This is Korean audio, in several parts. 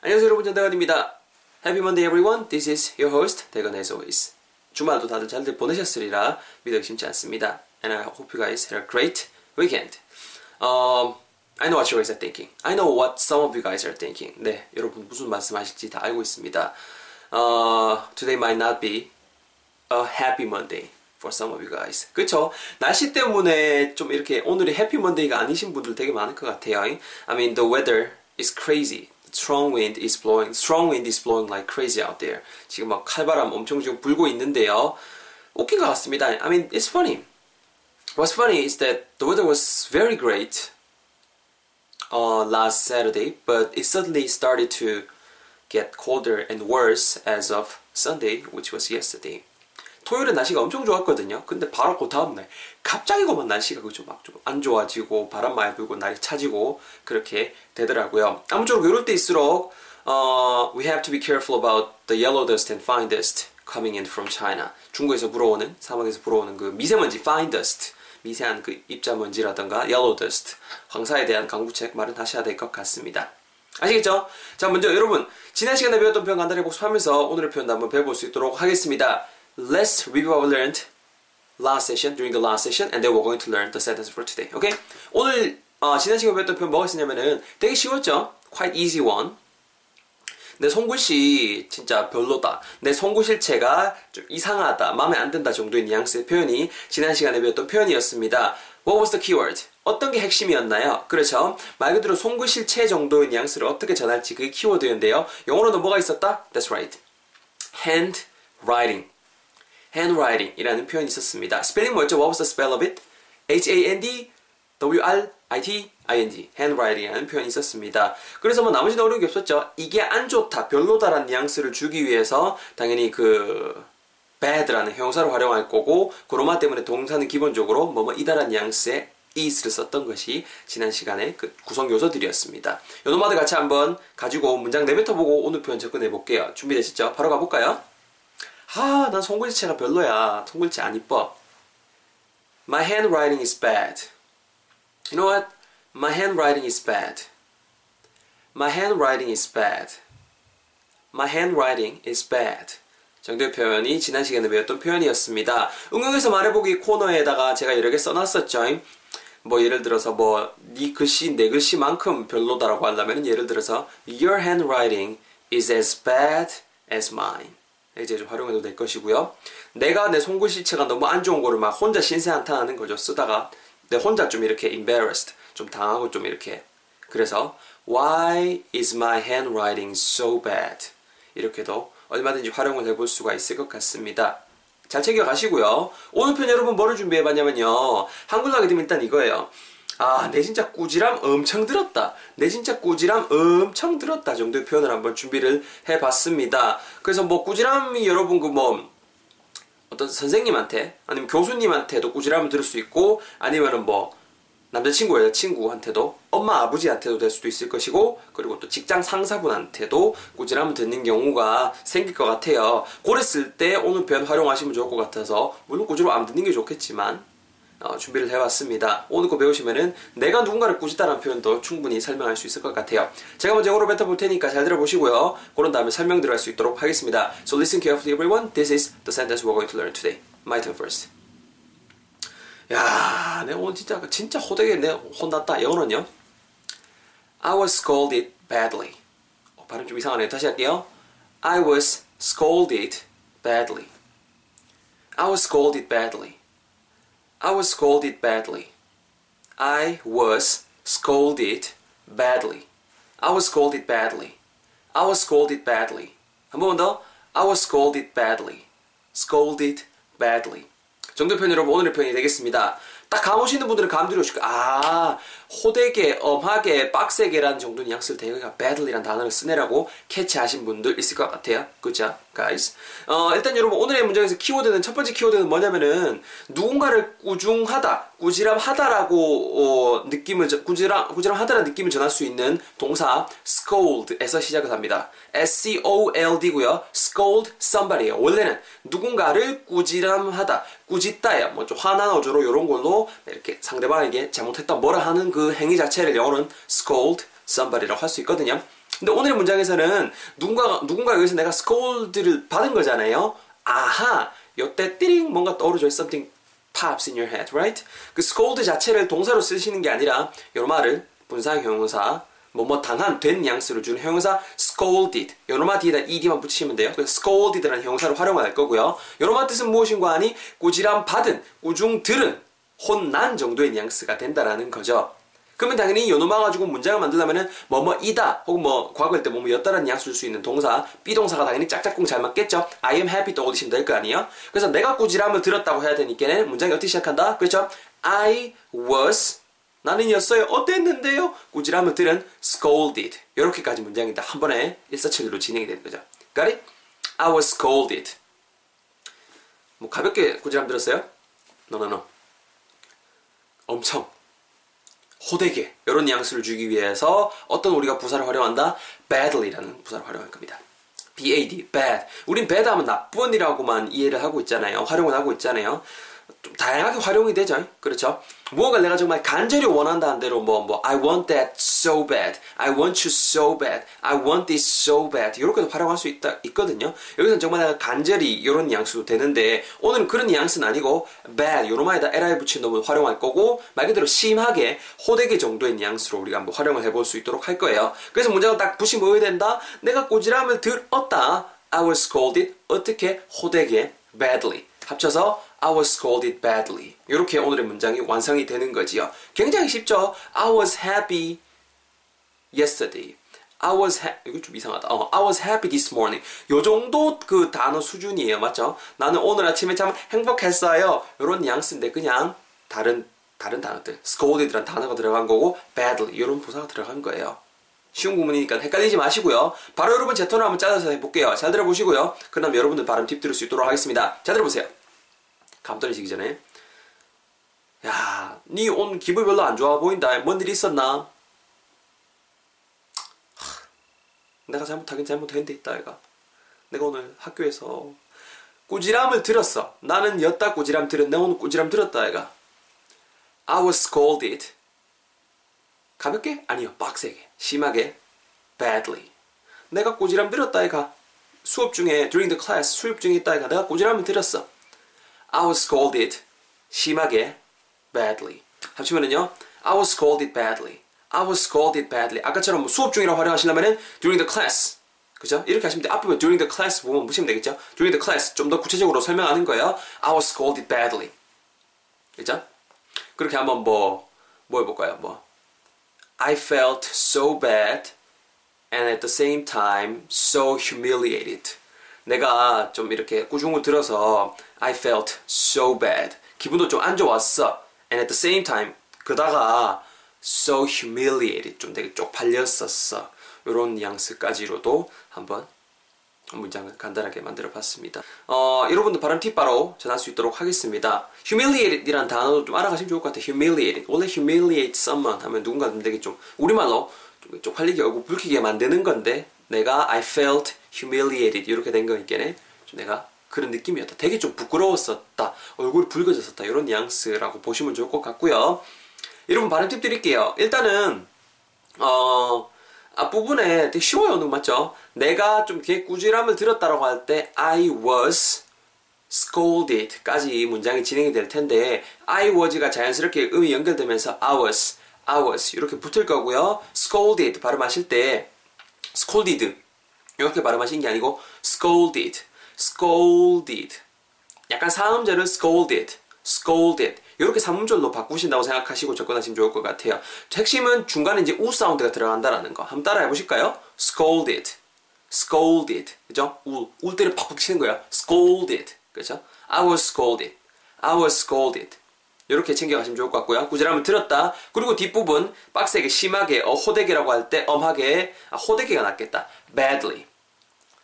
안녕하세요 여러분 전대건입니다. Happy Monday everyone. This is your host 대건 as always. 주말도 다들 잘들 보내셨으리라 믿어 의심치 않습니다. And I hope you guys had a great weekend. Um, I know what you guys are thinking. I know what some of you guys are thinking. 네, 여러분 무슨 말씀하실지 다 알고 있습니다. Uh, today might not be a happy Monday for some of you guys. 그쵸? 날씨 때문에 좀 이렇게 오늘이 해피 먼데이가 아니신 분들 되게 많을 것 같아요. I mean, the weather is crazy. Strong wind is blowing. Strong wind is blowing like crazy out there. 지금 막 칼바람 엄청 지금 불고 있는데요. 웃긴 것 같습니다. I mean, it's funny. What's funny is that the weather was very great uh, last Saturday, but it suddenly started to get colder and worse as of Sunday, which was yesterday. 토요일에 날씨가 엄청 좋았거든요. 근데 바로 그 다음날 갑자기 그만 날씨가 그죠 막좀 안 좋아지고 바람 많이 불고 날이 차지고 그렇게 되더라고요. 아무쪼록 이럴 때일수록 uh, we have to be careful about the yellow dust and fine dust coming in from China. 중국에서 불어오는 사막에서 불어오는 그 미세먼지 fine dust 미세한 그 입자먼지라던가 yellow dust 황사에 대한 강구책 말은 하셔야 될 것 같습니다. 아시겠죠? 자 먼저 여러분 지난 시간에 배웠던 표현 간단히 복습하면서 오늘의 표현도 한번 배워볼 수 있도록 하겠습니다. Let's review what we learned last session, during the last session, and then we're going to learn the sentence for today. Okay? 오늘 어, 지난 시간에 배웠던 표현 뭐가 있었냐면은 되게 쉬웠죠? Quite easy one. 내 손글씨 진짜 별로다. 내 손글씨체가 좀 이상하다. 마음에 안 든다 정도의 뉘앙스의 표현이 지난 시간에 배웠던 표현이었습니다. What was the keyword? 어떤 게 핵심이었나요? 그렇죠. 말 그대로 손글씨체 정도의 뉘앙스를 어떻게 전할지 그게 키워드였는데요. 영어로는 뭐가 있었다? That's right. hand writing. Handwriting이라는 표현이 있었습니다. 스펠링 뭐였죠? What was the spell of it? H-A-N-D W-R-I-T I-N-G handwriting이라는 표현이 있었습니다. 그래서 뭐 나머지는 어려운 게 없었죠. 이게 안 좋다, 별로다라는 뉘앙스를 주기 위해서 당연히 그 bad라는 형사를 활용할 거고 그로마 때문에 동사는 기본적으로 뭐뭐 이다라는 뉘앙스의 is를 썼던 것이 지난 시간에 그 구성 요소들이었습니다. 요노마드 같이 한번 가지고 문장 내뱉어보고 오늘 표현 접근해 볼게요. 준비되셨죠? 바로 가볼까요? 아, 난 손글씨체가 별로야. 손글씨 안 이뻐. My handwriting is bad. You know what? My handwriting is bad. My handwriting is bad. My handwriting is bad. 정도의 표현이 지난 시간에 배웠던 표현이었습니다. 응용해서 말해보기 코너에다가 제가 여러 개 써놨었죠. 뭐 예를 들어서 뭐 네 글씨 내 글씨만큼 별로다라고 하려면 예를 들어서 Your handwriting is as bad as mine. 이제 좀 활용해도 될 것이고요. 내가 내 손글씨체가 너무 안 좋은 거를 막 혼자 신세한탄하는 거죠. 쓰다가 내 혼자 좀 이렇게 embarrassed, 좀 당하고 좀 이렇게. 그래서 Why is my handwriting so bad? 이렇게도 얼마든지 활용을 해볼 수가 있을 것 같습니다. 잘 챙겨가시고요. 오늘 편 여러분 뭐를 준비해봤냐면요. 한글로 하게 되면 일단 이거예요. 아, 내 진짜 꾸지람 엄청 들었다. 내 진짜 꾸지람 엄청 들었다 정도의 표현을 한번 준비를 해봤습니다. 그래서 뭐 꾸지람이 여러분 그뭐 어떤 선생님한테 아니면 교수님한테도 꾸지람을 들을 수 있고 아니면은 뭐 남자친구, 여자친구한테도 엄마, 아버지한테도 될 수도 있을 것이고 그리고 또 직장 상사분한테도 꾸지람을 듣는 경우가 생길 것 같아요. 그랬을 때 오늘 표현 활용하시면 좋을 것 같아서 물론 꾸지람 안 듣는 게 좋겠지만 어, 준비를 해왔습니다. 오늘 거 배우시면은 내가 누군가를 꾸짖다라는 표현도 충분히 설명할 수 있을 것 같아요. 제가 먼저 영어로 뱉어볼 테니까 잘 들어보시고요. 그런 다음에 설명 들어갈 수 있도록 하겠습니다. So listen carefully everyone. This is the sentence we're going to learn today. My turn first. 야, 내가 오늘 진짜 진짜 호되게 내 혼났다. 영어는요. I was scolded badly. 어, 발음 좀 이상하네요. 다시 할게요. I was scolded badly. I was scolded badly. I was scolded badly. I was scolded badly. I was scolded badly. I was scolded badly. 한 번만 더. I was scolded badly. Scolded badly. 정도 표현 여러분 오늘의 표현이 되겠습니다. 딱 감오시는 분들은 감들이 거예요. 아, 호되게, 엄하게, 빡세게라는 정도 뉘앙스를 대가 badly란 단어를 쓰네라고 캐치하신 분들 있을 것 같아요. 그죠? Guys. 어, 일단 여러분 오늘의 문장에서 키워드는 첫 번째 키워드는 뭐냐면은 누군가를 꾸중하다, 꾸지람하다라고 어, 느낌을 꾸지람 꾸지람하다라는 느낌을 전할 수 있는 동사 scold에서 시작을 합니다. S-C-O-L-D고요. scold somebody예요. 원래는 누군가를 꾸지람하다, 꾸짖다야, 뭐좀 화난 어조로 이런 걸로 이렇게 상대방에게 잘못했다 뭐라 하는 그 행위 자체를 영어는 scold somebody라고 할 수 있거든요. 근데 오늘의 문장에서는 누군가 누군가 여기서 내가 scold를 받은 거잖아요. 아하, 요때 띠링 뭔가 떠오르죠. Something pops in your head, right? 그 scold 자체를 동사로 쓰시는 게 아니라 요 말을 분사 형용사 뭐뭐 당한 된 뉘앙스를 주는 형용사 scolded 요놈아 뒤에다 ed만 붙이시면 돼요. scolded라는 형용사를 활용할 거고요. 요놈아 뜻은 무엇인가 하니 꾸지람 받은, 꾸중 들은, 혼난 정도의 뉘앙스가 된다라는 거죠. 그러면 당연히 요놈아 가지고 문장을 만들려면은 뭐뭐이다 혹은 뭐 과거일 때 뭐뭐였다라는 뉘앙스를 줄수 있는 동사 비동사가 당연히 짝짝꿍 잘 맞겠죠. I am happy 떠올리시면 될 거 아니에요. 그래서 내가 꾸지람을 들었다고 해야 되니까는 문장이 어떻게 시작한다? 그렇죠? I was 나는이었어요. 어땠는데요? 꾸지람을 들은 scolded. 이렇게까지 문장인데 한 번에 일사천리로 진행이 되는 거죠. Got it? I was scolded. 뭐 가볍게 꾸지람 들었어요? No, no, no. 엄청 호되게 이런 뉘앙스를 주기 위해서 어떤 우리가 부사를 활용한다? badly라는 부사를 활용할 겁니다. bad, bad. 우린 bad 하면 나쁜이라고만 이해를 하고 있잖아요. 활용을 하고 있잖아요. 좀 다양하게 활용이 되죠. 그렇죠? 무언가 내가 정말 간절히 원한다는 대로 뭐, 뭐, I want that so bad. I want you so bad. I want this so bad. 이렇게도 활용할 수 있다, 있거든요. 여기서는 정말 내가 간절히 이런 뉘앙스도 되는데, 오늘은 그런 뉘앙스는 아니고, bad. 요놈아에다 li 붙인 놈을 활용할 거고, 말 그대로 심하게, 호되게 정도의 뉘앙스로 우리가 한번 활용을 해볼 수 있도록 할 거예요. 그래서 문장을 딱 붙이면 뭐야 된다? 내가 꼬지람을 들었다. I was scolded. 어떻게? 호되게, badly. 합쳐서 I was scolded badly. 이렇게 오늘의 문장이 완성이 되는 거지요. 굉장히 쉽죠? I was happy yesterday. I was ha- 이거 좀 이상하다. 어, I was happy this morning. 요 정도 그 단어 수준이에요. 맞죠? 나는 오늘 아침에 참 행복했어요. 이런 뉘앙스인데 그냥 다른 다른 단어들. scolded라는 단어가 들어간 거고 badly 이런 부사가 들어간 거예요. 쉬운 구문이니까 헷갈리지 마시고요. 바로 여러분 제 톤을 한번 짜서 해볼게요. 잘 들어보시고요. 그럼 여러분들 발음 팁 들을 수 있도록 하겠습니다. 잘 들어보세요. 감 떨어지기 전에 야, 니 오늘 기분 별로 안 좋아 보인다. 뭔일 있었나? 하, 내가 잘못하긴 잘못했는데 있다 얘가. 내가 오늘 학교에서 꾸지람을 들었어. 나는 였다 꾸지람 내가 오늘 꾸지람 들었다 얘가. I was scolded. 가볍게? 아니요. 빡세게. 심하게. badly. 내가 꾸지람 들었다 얘가. 수업 중에 during the class 수업 중에 있다 얘가. 내가 꾸지람을 들었어. I was scolded 심하게 badly 합치면은요 I was scolded badly I was scolded badly 아까처럼 뭐 수업 중이라고 활용하시려면은 during the class 그죠? 이렇게 하시면 돼. 앞부분 during the class 부분 보시면 되겠죠? during the class 좀 더 구체적으로 설명하는 거예요. I was scolded badly. 그죠? 그렇게 한번 뭐, 뭐 해볼까요? 뭐, I felt so bad and at the same time so humiliated. 내가 좀 이렇게 꾸중을 들어서 I felt so bad. 기분도 좀 안 좋았어. And at the same time 그다가 so humiliated. 좀 되게 쪽팔렸었어. 이런 뉘앙스까지로도 한번 문장을 간단하게 만들어 봤습니다. 어, 여러분들 발음 팁 바로 전할 수 있도록 하겠습니다. humiliated이란 단어도 좀 알아가시면 좋을 것 같아요. humiliated. 원래 humiliate someone 하면 누군가 되게 좀 우리말로 좀 쪽팔리게 얼굴 붉히게 만드는 건데 내가 I felt humiliated 이렇게 된 거니까는 좀 내가 그런 느낌이었다. 되게 좀 부끄러웠었다. 얼굴이 붉어졌었다. 이런 뉘앙스라고 보시면 좋을 것 같고요. 여러분 발음 팁 드릴게요. 일단은 어 앞부분에 되게 쉬워요. 맞죠? 내가 좀 이렇게 꾸지람을 들었다라고 할 때 I was scolded 까지 문장이 진행이 될 텐데 I was가 자연스럽게 음이 연결되면서 I was, I was 이렇게 붙을 거고요. scolded 발음하실 때 scolded 이렇게 발음하시는 게 아니고 scolded, scolded 약간 사음절은 scolded, scolded 이렇게 삼음절로 바꾸신다고 생각하시고 접근하시면 좋을 것 같아요. 핵심은 중간에 이제 우 사운드가 들어간다라는 거. 한번 따라해 보실까요? scolded, scolded, 그죠? 울, 울 때를 팍팍 치는 거야. scolded, 그죠? I was scolded, I was scolded. 이렇게 챙겨가시면 좋을 것 같고요. 구절하면 들었다. 그리고 뒷부분 빡세게 심하게 어, 호되게라고 할 때 엄하게 아, 호되게가 낫겠다. badly,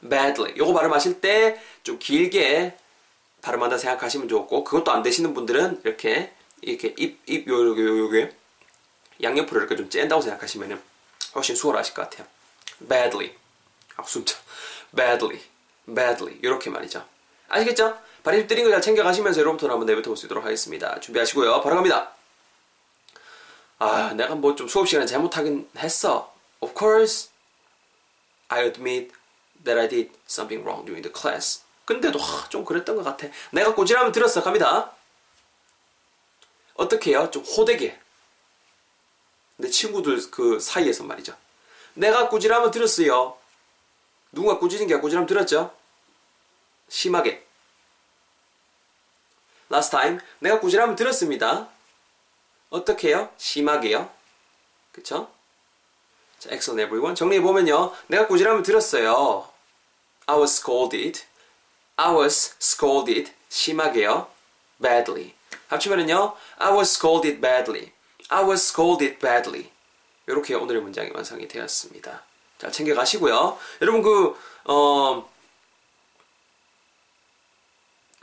badly. 요거 발음하실 때 좀 길게 발음한다 생각하시면 좋고 그것도 안 되시는 분들은 이렇게 이렇게 입입 요 요게 요게 양옆으로 이렇게 좀 짠다고 생각하시면 훨씬 수월하실 것 같아요. badly. 아, 숨차. badly. badly. 이렇게 말이죠. 아시겠죠? 발음 뜨린 거 잘 챙겨가시면서 여러분부터 한번 내뱉어 볼 수 있도록 하겠습니다. 준비하시고요. 바로 갑니다. 아, 내가 뭐 좀 수업 시간에 잘못하긴 했어. Of course. I admit that I did something wrong during the class. 근데도 하, 좀 그랬던 것 같아. 내가 꼬지라면 들었어. 갑니다. 어떻게 해요? 좀 호되게. 내 친구들 그 사이에서 말이죠. 내가 꾸지람을 들었어요. 누군가 꾸짖은 게 꾸지람 들었죠? 심하게. Last time 내가 꾸지람을 들었습니다. 어떻게 해요? 심하게요. 그쵸? 자, excellent everyone. 정리해보면요. 내가 꾸지람을 들었어요. I was scolded. I was scolded. 심하게요. badly. 합치면은요. I was scolded badly. I was scolded badly. 이렇게 오늘의 문장이 완성이 되었습니다. 잘 챙겨가시고요. 여러분 그 어,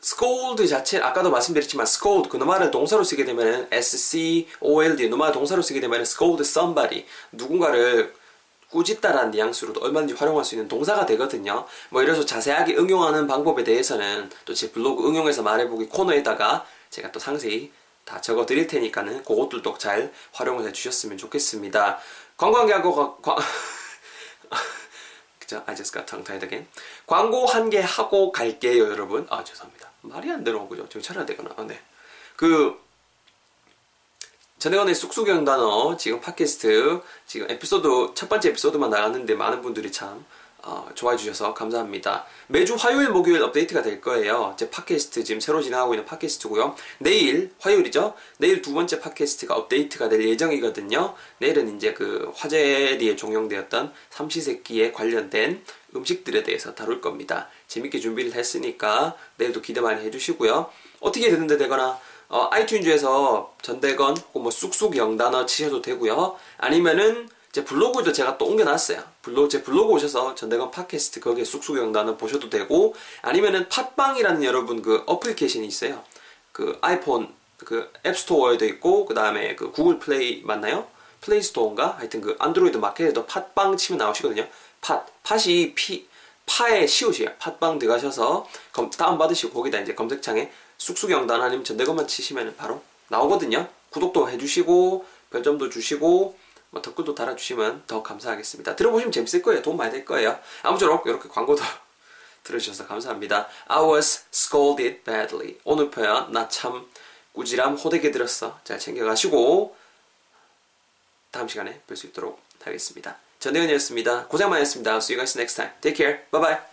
scold 자체 아까도 말씀드렸지만 scold 그 노말을 동사로 쓰게 되면 s-c-o-l-d 노말 동사로 쓰게 되면 scold somebody 누군가를 꾸짖다라는 뉘앙스로도 얼마든지 활용할 수 있는 동사가 되거든요. 뭐 이래서 자세하게 응용하는 방법에 대해서는 또 제 블로그 응용해서 말해보기 코너에다가 제가 또 상세히 다 적어 드릴 테니까는 그것들도 잘 활용을 해 주셨으면 좋겠습니다. 관광객하고 관... 그죠? I just got tongue tied again. 광고 한 개 하고 갈게요, 여러분. 아, 죄송합니다. 말이 안 들어오고요. 좀 차려야 되거나. 아, 네. 그 전혜원의 쑥쑥형 단어 지금 팟캐스트 지금 에피소드 첫 번째 에피소드만 나갔는데 많은 분들이 참 어, 좋아해 주셔서 감사합니다. 매주 화요일, 목요일 업데이트가 될 거예요. 제 팟캐스트 지금 새로 진행하고 있는 팟캐스트고요. 내일 화요일이죠. 내일 두 번째 팟캐스트가 업데이트가 될 예정이거든요. 내일은 이제 그 화제리에 종영되었던 삼시세끼에 관련된 음식들에 대해서 다룰 겁니다. 재밌게 준비를 했으니까 내일도 기대 많이 해주시고요. 어떻게 되는데 되거나 어, 아이튠즈에서 전대건 혹은 뭐 쑥쑥 영단어 치셔도 되고요. 아니면은 제 블로그도 제가 또 옮겨놨어요. 블로그, 제 블로그 오셔서 전대건 팟캐스트 거기에 쑥쑥 영단어 보셔도 되고 아니면은 팟빵이라는 여러분 그 어플리케이션이 있어요. 그 아이폰 그 앱스토어에도 있고 그 다음에 그 구글 플레이 맞나요? 플레이 스토어인가? 하여튼 그 안드로이드 마켓에도 팟빵 치면 나오시거든요. 팟 팟이 피 파의 시옷이에요. 팟빵 들어가셔서 검, 다운받으시고 거기다 이제 검색창에 쑥쑥 영단 아니면 전대건만 치시면 바로 나오거든요. 구독도 해주시고 별점도 주시고 뭐 댓글도 달아주시면 더 감사하겠습니다. 들어보시면 재밌을 거예요. 도움 많이 될 거예요. 아무쪼록 이렇게 광고도 들어주셔서 감사합니다. I was scolded badly. 오늘 표현 나 참 꾸지람 호되게 들었어. 잘 챙겨가시고 다음 시간에 뵐 수 있도록 하겠습니다. 전대현이었습니다. 고생 많으셨습니다. See you guys next time. Take care. Bye bye.